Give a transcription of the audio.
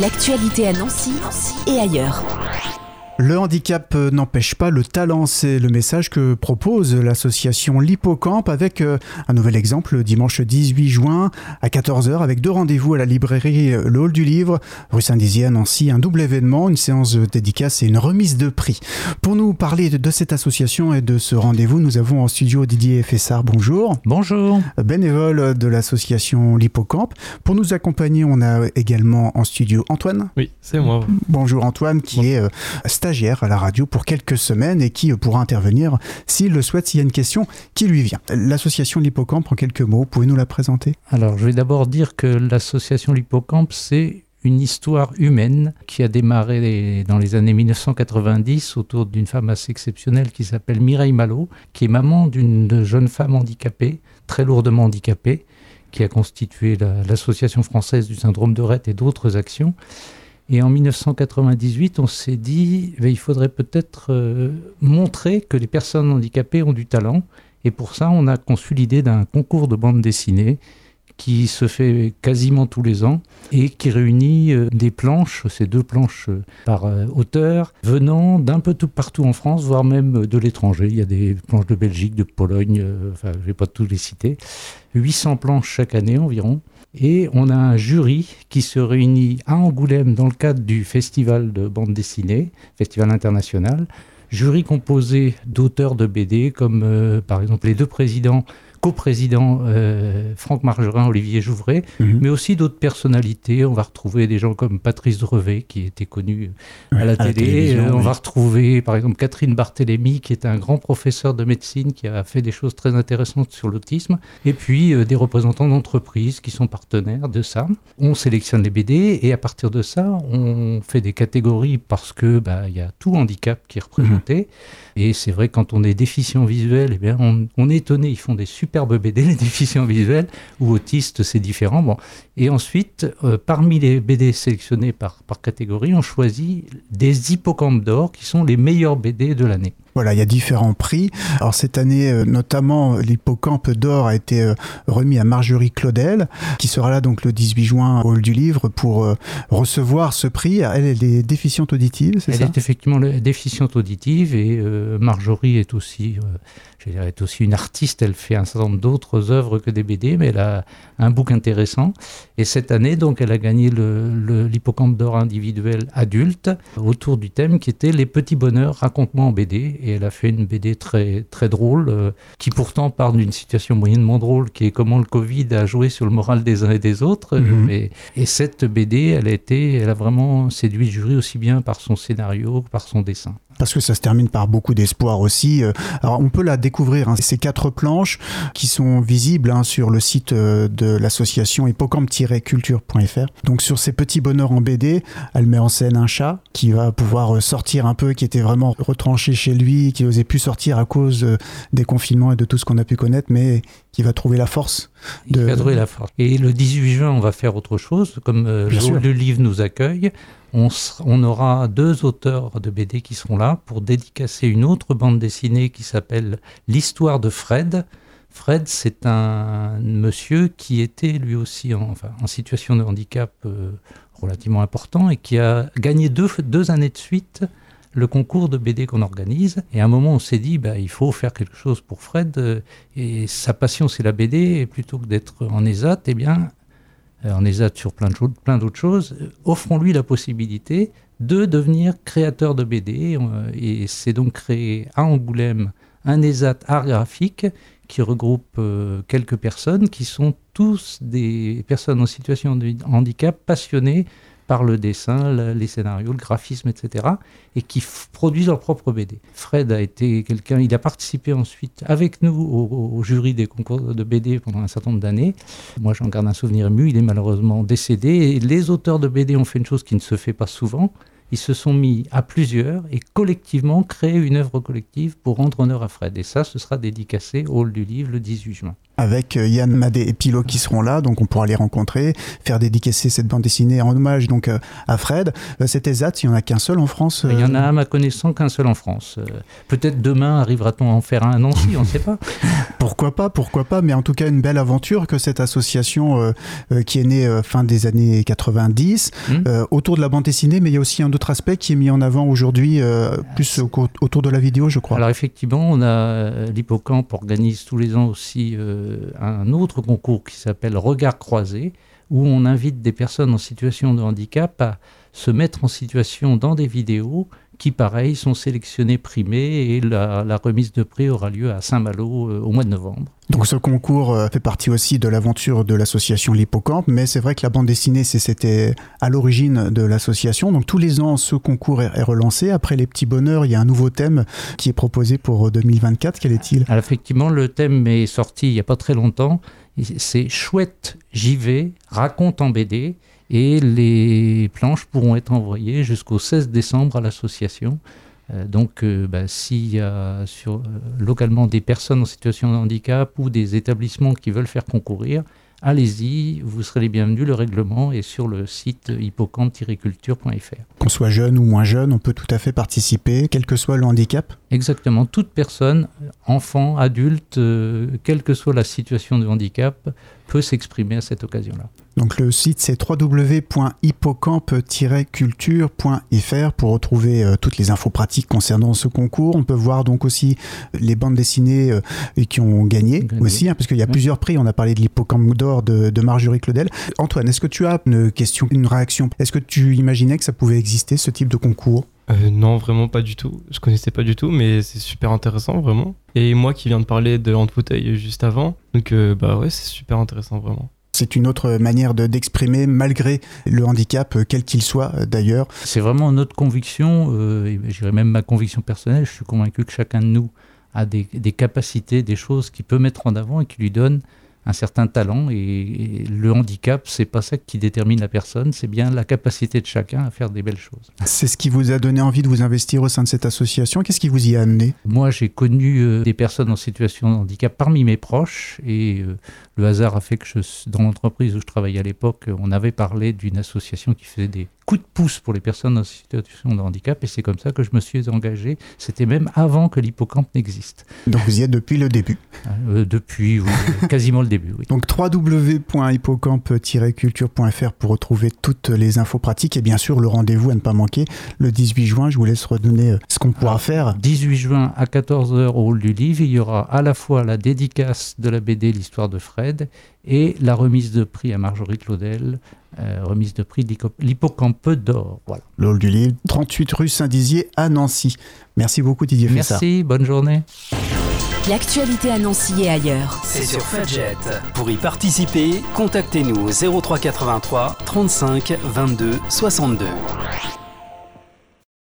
L'actualité à Nancy et ailleurs. Le handicap euh, n'empêche pas le talent, c'est le message que propose l'association L'Hippocampe avec euh, un nouvel exemple dimanche 18 juin à 14h avec deux rendez-vous à la librairie euh, Le Hall du Livre, rue Saint-Dizier à Nancy, un double événement, une séance dédicace et une remise de prix. Pour nous parler de cette association et de ce rendez-vous, nous avons en studio Didier Fessard, bonjour. Bonjour. Bénévole de l'association L'Hippocampe. Pour nous accompagner, on a également en studio Antoine. Oui, c'est moi. Bonjour Antoine qui est à la radio pour quelques semaines et qui pourra intervenir s'il le souhaite, s'il y a une question qui lui vient. L'association L'Hippocampe, en quelques mots, pouvez-nous la présenter? Alors, je vais d'abord dire que l'association L'Hippocampe, c'est une histoire humaine qui a démarré dans les années 1990 autour d'une femme assez exceptionnelle qui s'appelle Mireille Malo, qui est maman d'une jeune femme handicapée, très lourdement handicapée, qui a constitué l'Association française du syndrome de Rett et d'autres actions. Et en 1998, on s'est dit, eh il faudrait peut-être euh, montrer que les personnes handicapées ont du talent. Et pour ça, on a conçu l'idée d'un concours de bande dessinée qui se fait quasiment tous les ans et qui réunit euh, des planches, ces deux planches euh, par auteur, venant d'un peu tout partout en France, voire même de l'étranger. Il y a des planches de Belgique, de Pologne, enfin, je ne vais pas tous les citer. 800 planches chaque année environ. Et on a un jury qui se réunit à Angoulême dans le cadre du festival de bande dessinée, festival international. Jury composé d'auteurs de BD comme euh, par exemple les deux présidents co-président euh, Franck Margerin, Olivier Jouvray, mhm. mais aussi d'autres personnalités. On va retrouver des gens comme Patrice Drevet, qui était connu à la télé. Euh, on va retrouver, par exemple, Catherine Barthélémy, qui est un grand professeur de médecine qui a fait des choses très intéressantes sur l'autisme. Et puis, euh, des représentants d'entreprises qui sont partenaires de ça. On sélectionne les BD et à partir de ça, on fait des catégories parce que bah, il y a tout handicap qui est représenté. Mhm. Et c'est vrai, quand on est déficient visuel, eh bien, on, on est étonné. Ils font des super BD, les déficients visuels, ou autistes, c'est différent. Bon. Et ensuite, euh, parmi les BD sélectionnés par, par catégorie, on choisit des hippocampes d'or qui sont les meilleurs BD de l'année. Voilà, il y a différents prix. Alors cette année, euh, notamment, l'hippocampe d'or a été euh, remis à Marjorie Claudel, qui sera là donc le 18 juin au Hall du Livre pour recevoir ce prix. Elle, elle est déficiente auditive, c'est ça? Elle est effectivement déficiente auditive et Marjorie est aussi, je dirais, est aussi une artiste. Elle fait un certain nombre d'autres œuvres que des BD, mais elle a un bouc intéressant. Et cette année, donc, elle a gagné l'hippocampe d'or individuel adulte autour du thème qui était les petits bonheurs, raconte-moi en BD. Et elle a fait une BD très, très drôle, euh, qui pourtant parle d'une situation moyennement drôle, qui est comment le Covid a joué sur le moral des uns et des autres. Mhm. et cette BD, elle a été, elle a vraiment séduit le jury aussi bien par son scénario que par son dessin parce que ça se termine par beaucoup d'espoir aussi. Euh, alors on peut la découvrir, hein, ces quatre planches qui sont visibles hein, sur le site euh, de l'association hippocampe-culture.fr. Donc sur ces petits bonheurs en BD, elle met en scène un chat qui va pouvoir euh, sortir un peu, qui était vraiment retranché chez lui, qui n'osait plus sortir à cause des confinements et de tout ce qu'on a pu connaître, mais qui va trouver la force. De... La force. Et le 18 juin, on va faire autre chose, comme le livre nous accueille on, aura deux auteurs de BD qui seront là pour dédicacer une autre bande dessinée qui s'appelle L'histoire de Fred. Fred, c'est un monsieur qui était lui aussi en, situation de handicap euh, relativement important et qui a gagné deux, années de suite le concours de BD qu'on organise. Et à un moment, on s'est dit, bah, il faut faire quelque chose pour Fred. Euh, et sa passion, c'est la BD. Et plutôt que d'être en ESAT, eh bien, euh, en ESAT sur plein d'autres choses, euh, offrons-lui la possibilité de devenir créateur de BD. Et c'est donc créé à Angoulême un ESAT art graphique qui regroupe quelques personnes qui sont tous des personnes en situation de handicap passionnées par le dessin, les scénarios, le graphisme, etc. et qui produisent leur propre BD. Fred a été quelqu'un, il a participé ensuite avec nous au, jury des concours de BD pendant un certain nombre d'années. Moi, j'en garde un souvenir ému. Il est malheureusement décédé. Les auteurs de BD ont fait une chose qui ne se fait pas souvent. ils se sont mis à plusieurs et collectivement créé une œuvre collective pour rendre honneur à Fred. Et ça, ce sera dédicacé au hall du livre le 18 juin avec euh, Yann Madé et Pilo qui seront là, donc on pourra les rencontrer, faire dédicacer cette bande dessinée en hommage donc euh, à Fred. Euh, C'était Zat, il n'y en a qu'un seul en France. Il y en a à ma connaissance qu'un seul en France. Peut-être demain arrivera-t-on à en faire un à Nancy, on ne sait pas. pourquoi pas, pourquoi pas, mais en tout cas une belle aventure que cette association qui est née fin des années 90 hmm. autour de la bande dessinée, mais il y a aussi un autre aspect qui est mis en avant aujourd'hui, plus autour de la vidéo, je crois. Alors effectivement, on a l'Hippocampe organise tous les ans aussi un autre concours qui s'appelle Regard croisé, où on invite des personnes en situation de handicap à se mettre en situation dans des vidéos qui, pareil, sont sélectionnées, primées, et la, remise de prix aura lieu à Saint-Malo euh, au mois de novembre. Donc ce concours euh, fait partie aussi de l'aventure de l'association L'Hippocampe, mais c'est vrai que la bande dessinée, c'était à l'origine de l'association. Donc tous les ans, ce concours est, relancé. Après les petits bonheurs, il y a un nouveau thème qui est proposé pour 2024. Quel est-il? Alors effectivement, le thème est sorti il n'y a pas très longtemps. C'est Chouette JV, raconte en BD et les planches pourront être envoyées jusqu'au 16 décembre à l'association. Euh, donc, euh, bah, s'il y a sur, euh, localement des personnes en situation de handicap ou des établissements qui veulent faire concourir, allez-y, vous serez les bienvenus. Le règlement est sur le site hippocampe-culture.fr. Qu'on soit jeune ou moins jeune, on peut tout à fait participer, quel que soit le handicap Exactement, toute personne, enfant, adulte, quelle que soit la situation de handicap, peut s'exprimer à cette occasion-là. Donc le site c'est www.hippocampe-culture.fr pour retrouver euh, toutes les infos pratiques concernant ce concours. On peut voir donc aussi les bandes dessinées euh, qui ont gagné, aussi, hein, parce qu'il y a plusieurs prix. On a parlé de l'hippocampe d'or de, Marjorie Claudel. Antoine, est-ce que tu as une question, une réaction? Est-ce que tu imaginais que ça pouvait exister ce type de concours? Euh, non, vraiment pas du tout. Je connaissais pas du tout, mais c'est super intéressant, vraiment. Et moi qui viens de parler de fauteuil juste avant, donc bah ouais, c'est super intéressant, vraiment. C'est une autre manière d'exprimer malgré le handicap, euh, quel qu'il soit euh, d'ailleurs. C'est vraiment notre conviction, euh, et je dirais même ma conviction personnelle, je suis convaincu que chacun de nous a des, des capacités, des choses qu'il peut mettre en avant et qui lui donnent un certain talent et, le handicap, c'est pas ça qui détermine la personne, c'est bien la capacité de chacun à faire des belles choses. C'est ce qui vous a donné envie de vous investir au sein de cette association. Qu'est-ce qui vous y a amené? Moi, j'ai connu euh, des personnes en situation de handicap parmi mes proches et euh, le hasard a fait que je, dans l'entreprise où je travaillais à l'époque, on avait parlé d'une association qui faisait des coups de pouce pour les personnes en situation de handicap et c'est comme ça que je me suis engagé. C'était même avant que l'hippocampe n'existe. Donc vous y êtes depuis le début euh, Depuis quasiment le début. Donc www.hippocampe-culture.fr pour retrouver toutes les infos pratiques et bien sûr le rendez-vous à ne pas manquer le 18 juin. Je vous laisse redonner euh, ce qu'on pourra faire. 18 juin à 14h au hall du livre, il y aura à la fois la dédicace de la BD L'histoire de Fred et la remise de prix à Marjorie Claudel, euh, remise de prix l'hippocampe d'or. Voilà. Le hall du livre, 38 rue Saint-Dizier à Nancy. Merci beaucoup Didier Merci, bonne journée. L'actualité à Nancy et ailleurs. C'est sur Fudget. Pour y participer, contactez-nous au 0383 35 22 62.